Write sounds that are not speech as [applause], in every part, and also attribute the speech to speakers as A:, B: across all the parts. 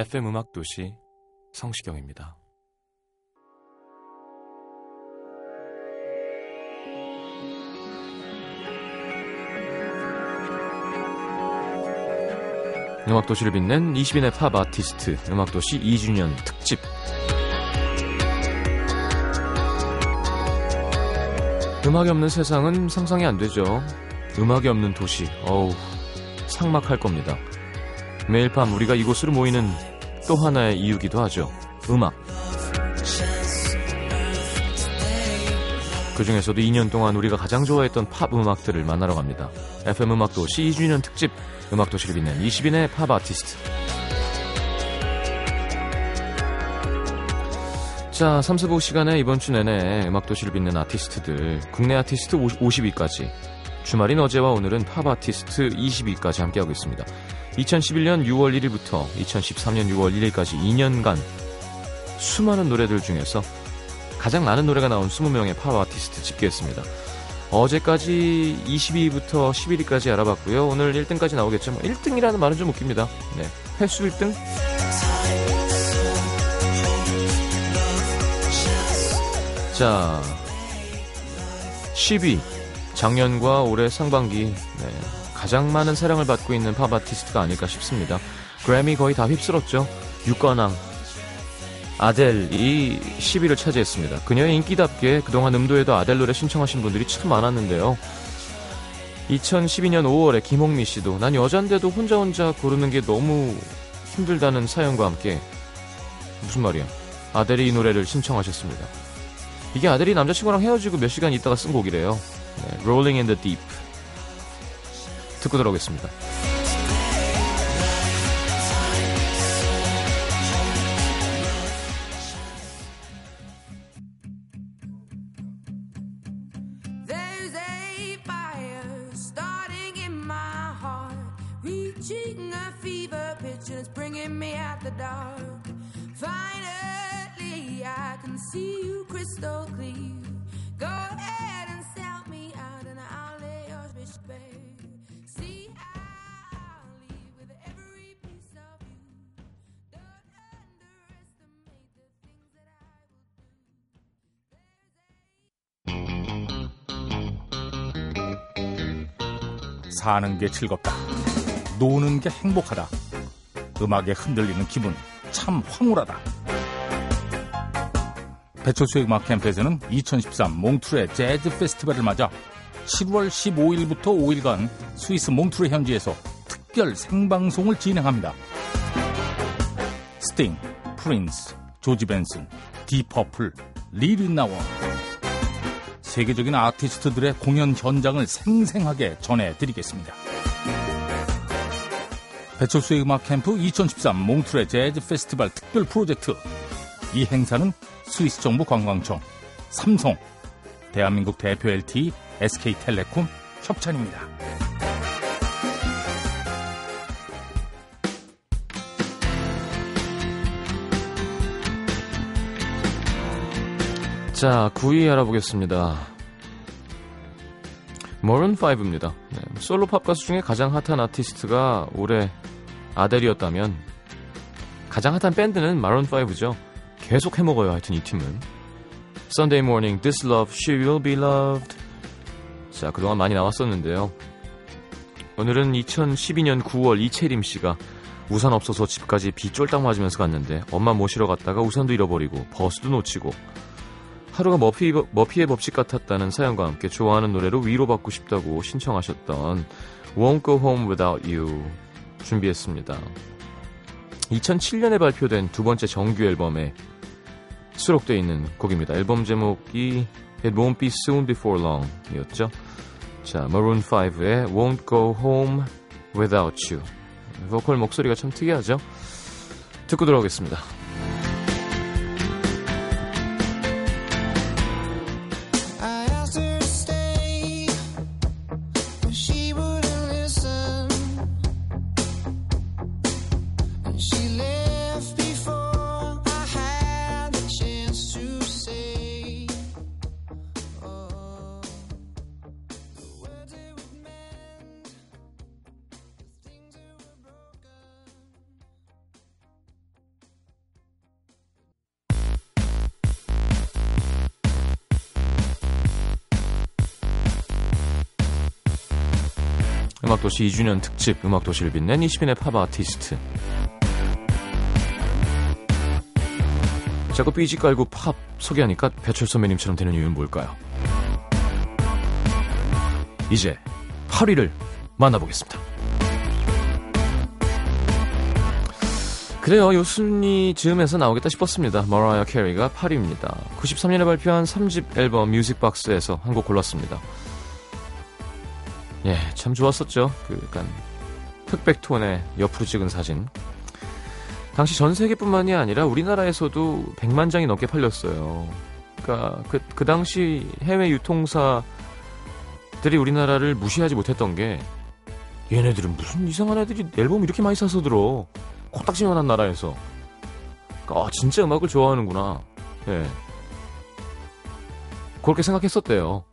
A: FM 음악 도시 성시경입니다. 음악 도시를 빛낸 20인의 팝 아티스트 음악 도시 2주년 특집 음악이 없는 세상은 상상이 안 되죠. 음악이 없는 도시, 어우, 상막할 겁니다. 매일 밤 우리가 이곳으로 모이는 또 하나의 이유기도 하죠. 음악. 그 중에서도 2년 동안 우리가 가장 좋아했던 팝 음악들을 만나러 갑니다. FM 음악도시 2주년 특집 음악도시를 빛낸 20인의 팝 아티스트. 자, 3, 4부 시간에 이번 주 내내 음악도시를 빛낸 아티스트들, 국내 아티스트 50위까지, 주말인 어제와 오늘은 팝 아티스트 20위까지 함께하고 있습니다. 2011년 6월 1일부터 2013년 6월 1일까지 2년간 수많은 노래들 중에서 가장 많은 노래가 나온 20명의 팝 아티스트 집계했습니다. 어제까지 20위부터 11위까지 알아봤고요. 오늘 1등까지 나오겠죠. 뭐 1등이라는 말은 좀 웃깁니다. 네. 횟수 1등? 자, 10위. 작년과 올해 상반기 네, 가장 많은 사랑을 받고 있는 팝 아티스트가 아닐까 싶습니다. 그래미 거의 다 휩쓸었죠. 육관왕 아델이 10위를 차지했습니다. 그녀의 인기답게 그동안 음도에도 아델 노래 신청하신 분들이 참 많았는데요. 2012년 5월에 김홍미 씨도 난 여잔데도 혼자 혼자 고르는 게 너무 힘들다는 사연과 함께 무슨 말이야? 아델이 이 노래를 신청하셨습니다. 이게 아델이 남자친구랑 헤어지고 몇 시간 있다가 쓴 곡이래요. 네, Rolling in the Deep. 듣고 들어오겠습니다.
B: 사는 게 즐겁다. 노는 게 행복하다. 음악에 흔들리는 기분 참 황홀하다. 배철수의 음악 캠프에서는 2013 몽트레 재즈 페스티벌을 맞아 7월 15일부터 5일간 스위스 몽트레 현지에서 특별 생방송을 진행합니다. 스팅, 프린스, 조지 벤슨, 딥 퍼플, 리 릿나워 세계적인 아티스트들의 공연 현장을 생생하게 전해드리겠습니다. 배철수의 음악 캠프 2013 몽트레 재즈 페스티벌 특별 프로젝트 이 행사는 스위스 정부 관광청, 삼성, 대한민국 대표 LTE, SK텔레콤 협찬입니다.
A: 자, 9위 알아보겠습니다. 머른5입니다. 솔로 팝 가수 중에 가장 핫한 아티스트가 올해 아델이었다면 가장 핫한 밴드는 마룬5죠. 계속 해먹어요, 하여튼 이 팀은. Sunday Morning, This Love, She Will Be Loved. 자, 그동안 많이 나왔었는데요. 오늘은 2012년 9월 이채림 씨가 우산 없어서 집까지 비 쫄딱 맞으면서 갔는데 엄마 모시러 갔다가 우산도 잃어버리고 버스도 놓치고 하루가 머피, 머피의 법칙 같았다는 사연과 함께 좋아하는 노래로 위로받고 싶다고 신청하셨던 Won't Go Home Without You 준비했습니다. 2007년에 발표된 두 번째 정규 앨범에 수록되어 있는 곡입니다. 앨범 제목이 It Won't Be Soon Before Long 이었죠. 자, Maroon 5의 Won't Go Home Without You 보컬 목소리가 참 특이하죠? 듣고 들어오겠습니다. 음악도시 2주년 특집 음악도시를 빛낸 20인의 팝 아티스트 자꾸 BG 깔고 팝 소개하니까 배철 선배님처럼 되는 이유는 뭘까요? 이제 8위를 만나보겠습니다. 그래요. 요 순위 즈음에서 나오겠다 싶었습니다. 머라이어 캐리가 8위입니다. 93년에 발표한 3집 앨범 Music Box에서 한 곡 골랐습니다. 예, 참 좋았었죠. 그 약간 흑백 톤의 옆으로 찍은 사진. 당시 전 세계뿐만이 아니라 우리나라에서도 100만 장이 넘게 팔렸어요. 그러니까 그, 그 당시 해외 유통사들이 우리나라를 무시하지 못했던 게 얘네들은 무슨 이상한 애들이 앨범 이렇게 많이 사서 들어. 코딱지만한 나라에서. 그러니까 아, 진짜 음악을 좋아하는구나. 예. 그렇게 생각했었대요.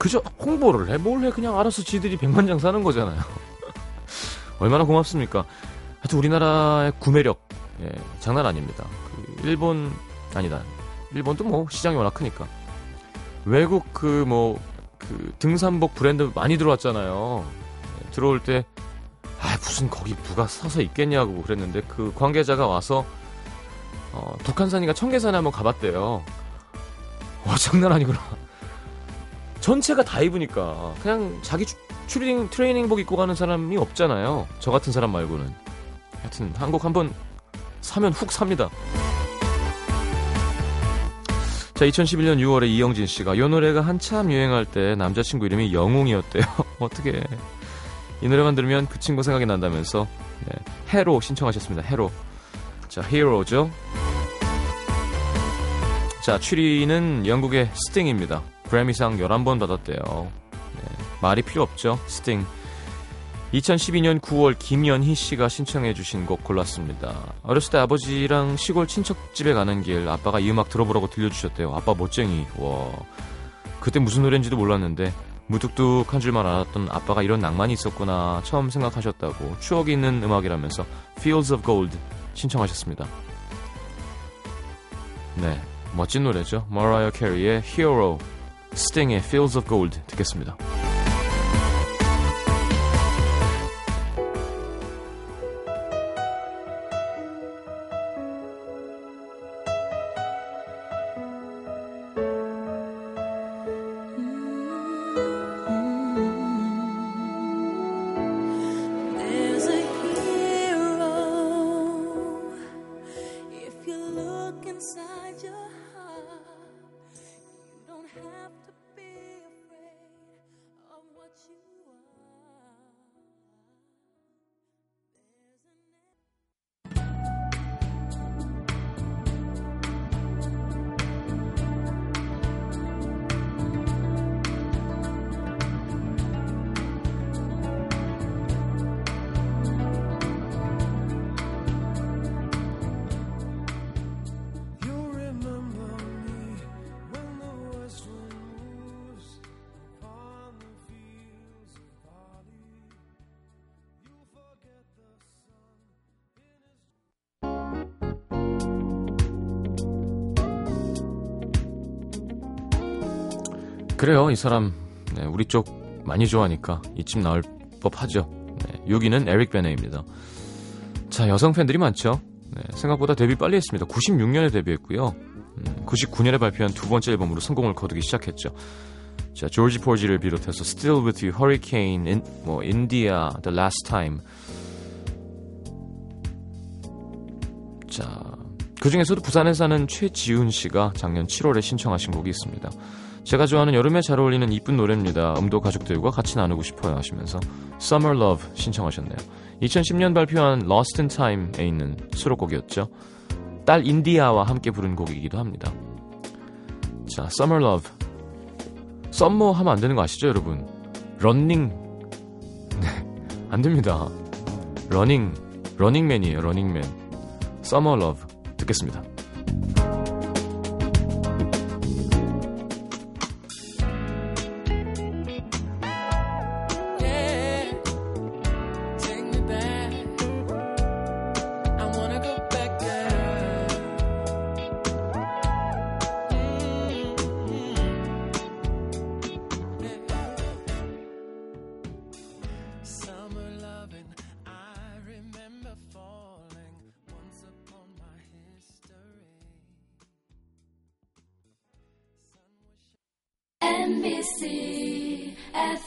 A: 그저 홍보를 해. 뭘 해. 그냥 알아서 지들이 백만장 사는 거잖아요. [laughs] 얼마나 고맙습니까? 하여튼 우리나라의 구매력, 예, 장난 아닙니다. 그 일본, 아니다. 일본도 뭐 시장이 워낙 크니까. 외국 그 뭐, 그 등산복 브랜드 많이 들어왔잖아요. 예, 들어올 때, 아, 무슨 거기 누가 사서 있겠냐고 그랬는데 그 관계자가 와서, 어, 북한산이가 청계산에 한번 가봤대요. 와, 장난 아니구나. 전체가 다 입으니까 그냥 자기 추, 추리닝 트레이닝복 입고 가는 사람이 없잖아요. 저 같은 사람 말고는. 하여튼 한국 한번 사면 훅 삽니다. 자, 2011년 6월에 이영진 씨가 이 노래가 한참 유행할 때 남자친구 이름이 영웅이었대요. [laughs] 어떻게? 이 노래만 들으면 그 친구 생각이 난다면서 네, Hero 신청하셨습니다. Hero. 자, Hero죠. 자, 7위는 영국의 스팅입니다. 그래미상 11번 받았대요. 네, 말이 필요 없죠. 스팅. 2012년 9월 김연희 씨가 신청해 주신 곡 골랐습니다. 어렸을 때 아버지랑 시골 친척집에 가는 길 아빠가 이 음악 들어보라고 들려주셨대요. 아빠 멋쟁이. 와. 그때 무슨 노래인지도 몰랐는데 무뚝뚝한 줄만 알았던 아빠가 이런 낭만이 있었구나 처음 생각하셨다고 추억이 있는 음악이라면서 Fields of Gold 신청하셨습니다. 네, 멋진 노래죠. 머라이어 캐리의 Hero, 스팅의 Fields of Gold 듣겠습니다. 그래요, 이 사람 네, 우리 쪽 많이 좋아하니까 이쯤 나올 법하죠. 네, 6위는 에릭 베네입니다. 자, 여성 팬들이 많죠. 네, 생각보다 데뷔 빨리 했습니다. 96년에 데뷔했고요. 음, 99년에 발표한 두 번째 앨범으로 성공을 거두기 시작했죠. 자, 조지 포지를 비롯해서 Still With You, Hurricane, in, 뭐 India, The Last Time. 자, 그 중에서도 부산에 사는 최지훈 씨가 작년 7월에 신청하신 곡이 있습니다. 제가 좋아하는 여름에 잘 어울리는 이쁜 노래입니다. 음도 가족들과 같이 나누고 싶어요 하시면서 Summer Love 신청하셨네요. 2010년 발표한 Lost in Time에 있는 수록곡이었죠. 딸 인디아와 함께 부른 곡이기도 합니다. 자, Summer Love. Summer 하면 안 되는 거 아시죠, 여러분? 런닝. [laughs] 네, 안 됩니다. 러닝, 러닝맨이에요, 러닝맨. Summer Love. 듣겠습니다.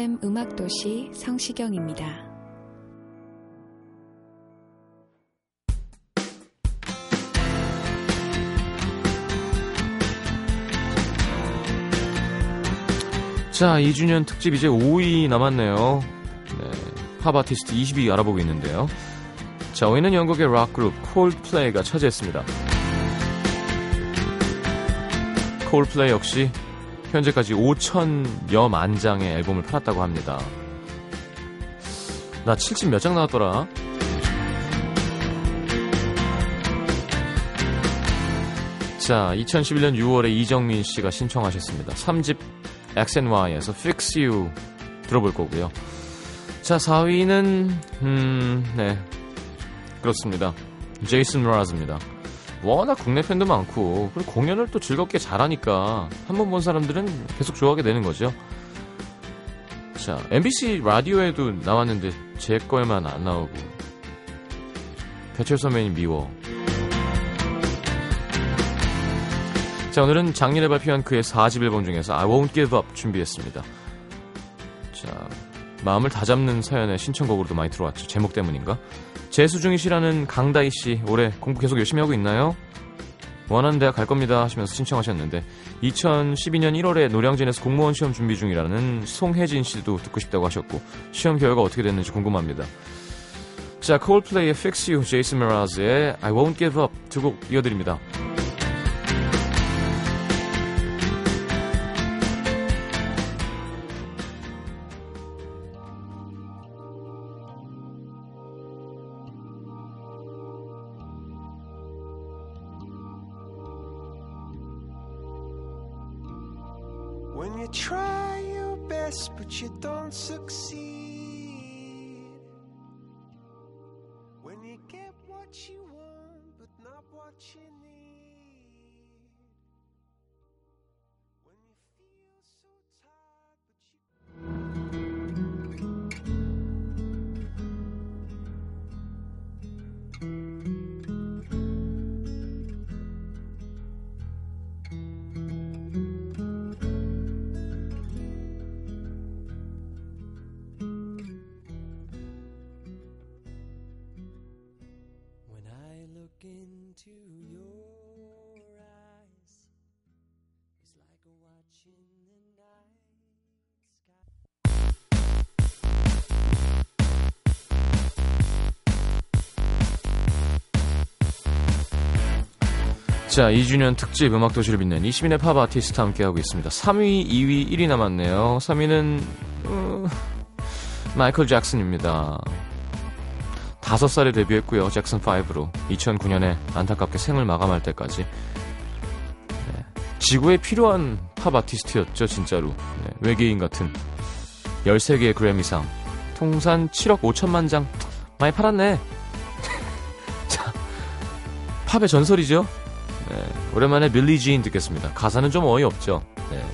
C: FM
D: 음악도시 성시경입니다.
A: 자, 2주년 특집 이제 5위 남았네요. 네, 팝 아티스트 20위 알아보고 있는데요. 자, 5위는 영국의 락 그룹 콜플레이가 차지했습니다. 콜플레이 역시 현재까지 5천여 만 장의 앨범을 팔았다고 합니다. 나 7집 몇 장 나왔더라? 자, 2011년 6월에 이정민 씨가 신청하셨습니다. 3집 XNY에서 Fix You 들어볼 거고요. 자, 4위는 음, 네. 그렇습니다. 제이슨 브라즈입니다. 워낙 국내 팬도 많고 그리고 공연을 또 즐겁게 잘하니까 한 번 본 사람들은 계속 좋아하게 되는 거죠. 자, MBC 라디오에도 나왔는데 제 거에만 안 나오고 배철 선배님 미워. 자, 오늘은 작년에 발표한 그의 4집 앨범 중에서 I Won't Give Up 준비했습니다. 자, 마음을 다잡는 사연의 신청곡으로도 많이 들어왔죠. 제목 때문인가? 재수 중이시라는 강다희 씨, 올해 공부 계속 열심히 하고 있나요? 원하는 대학 갈 겁니다 하시면서 신청하셨는데 2012년 1월에 노량진에서 공무원 시험 준비 중이라는 송혜진 씨도 듣고 싶다고 하셨고 시험 결과 어떻게 됐는지 궁금합니다. 자, 콜플레이의 Fix You, 제이슨 메라즈의 I Won't Give Up 두 곡 이어드립니다.
E: You try your best but you don't succeed.
A: 자, 2주년 특집 음악도시를 빛낸 20인의 팝 아티스트 함께하고 있습니다. 3위, 2위, 1위 남았네요. 3위는, 어, 마이클 잭슨입니다. 5살에 데뷔했고요. 잭슨5로. 2009년에 안타깝게 생을 마감할 때까지. 네. 지구에 필요한 팝 아티스트였죠, 진짜로. 네. 외계인 같은. 13개의 그래미상. 통산 7억 5천만 장. 많이 팔았네. [laughs] 자, 팝의 전설이죠? 네, 오랜만에 빌리 지인 듣겠습니다. 가사는 좀 어이없죠. 네.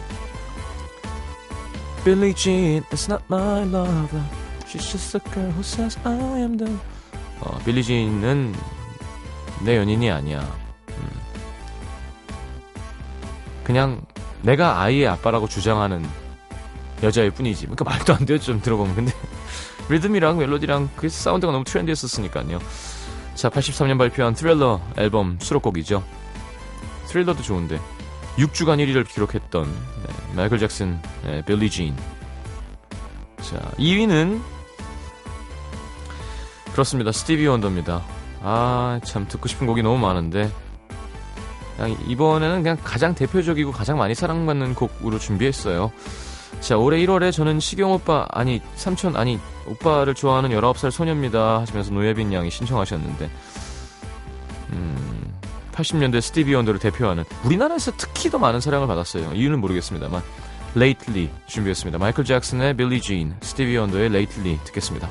A: Billie Jean is not my lover. She's just a girl who says I am the. 어, 빌리 지인은 내 연인이 아니야. 음. 그냥 내가 아이의 아빠라고 주장하는 여자일 뿐이지. 그러니까 말도 안 돼요. 좀 들어보면. 근데 [laughs] 리듬이랑 멜로디랑 그 사운드가 너무 트렌디했었으니까요. 자, 83년 발표한 트릴러 앨범 수록곡이죠. Thriller도 좋은데 6주간 1위를 기록했던 네, 마이클 잭슨, 네, Billie Jean. 자, 2위는 그렇습니다. 스티비 원더입니다. 아, 참 듣고 싶은 곡이 너무 많은데 그냥 이번에는 그냥 가장 대표적이고 가장 많이 사랑받는 곡으로 준비했어요. 자, 올해 1월에 저는 시경 오빠, 아니, 삼촌, 아니, 오빠를 좋아하는 19살 소녀입니다. 하시면서 노예빈 양이 신청하셨는데, 음, 80년대 스티비 원더를 대표하는 우리나라에서 특히 더 많은 사랑을 받았어요. 이유는 모르겠습니다만, Lately 준비했습니다. 마이클 잭슨의 Billie Jean, 스티비 원더의 Lately 듣겠습니다.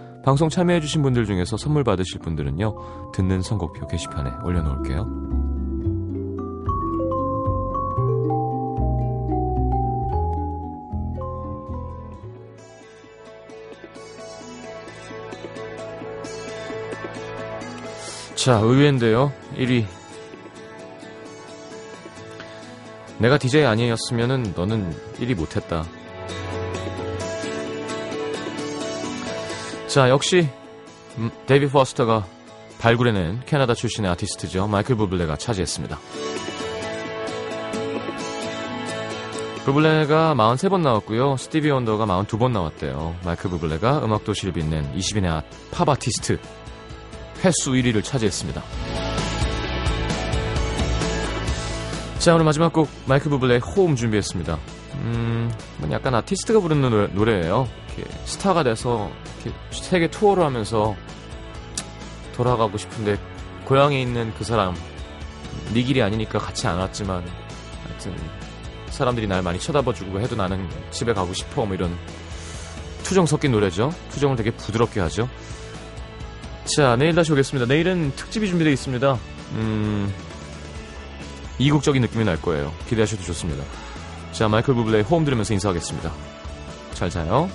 A: 방송 참여해주신 분들 중에서 선물 받으실 분들은요, 듣는 선곡표 게시판에 올려놓을게요. 자, 의외인데요. 1위. 내가 DJ 아니었으면은 너는 1위 못했다. 자, 역시 음, 데이빗 포스터가 발굴해낸 캐나다 출신의 아티스트죠. 마이클 부블레가 차지했습니다. 부블레가 43번 나왔고요. 스티비 원더가 42번 나왔대요. 마이클 부블레가 음악 도시를 빛낸 20인의 아- 팝 아티스트 횟수 1위를 차지했습니다. 자, 오늘 마지막 곡 마이클 부블레의 홈 준비했습니다. 음, 약간 아티스트가 부르는 노래, 노래예요. 이렇게 스타가 돼서 이렇게 세계 투어를 하면서 돌아가고 싶은데 고향에 있는 그 사람 네 길이 아니니까 같이 안 왔지만 하여튼 사람들이 날 많이 쳐다봐주고 해도 나는 집에 가고 싶어 뭐 이런 투정 섞인 노래죠. 투정을 되게 부드럽게 하죠. 자, 내일 다시 오겠습니다. 내일은 특집이 준비되어 있습니다. 음, 이국적인 느낌이 날 거예요. 기대하셔도 좋습니다. 자, 마이클 부블레의 홈 들으면서 인사하겠습니다. 잘 자요.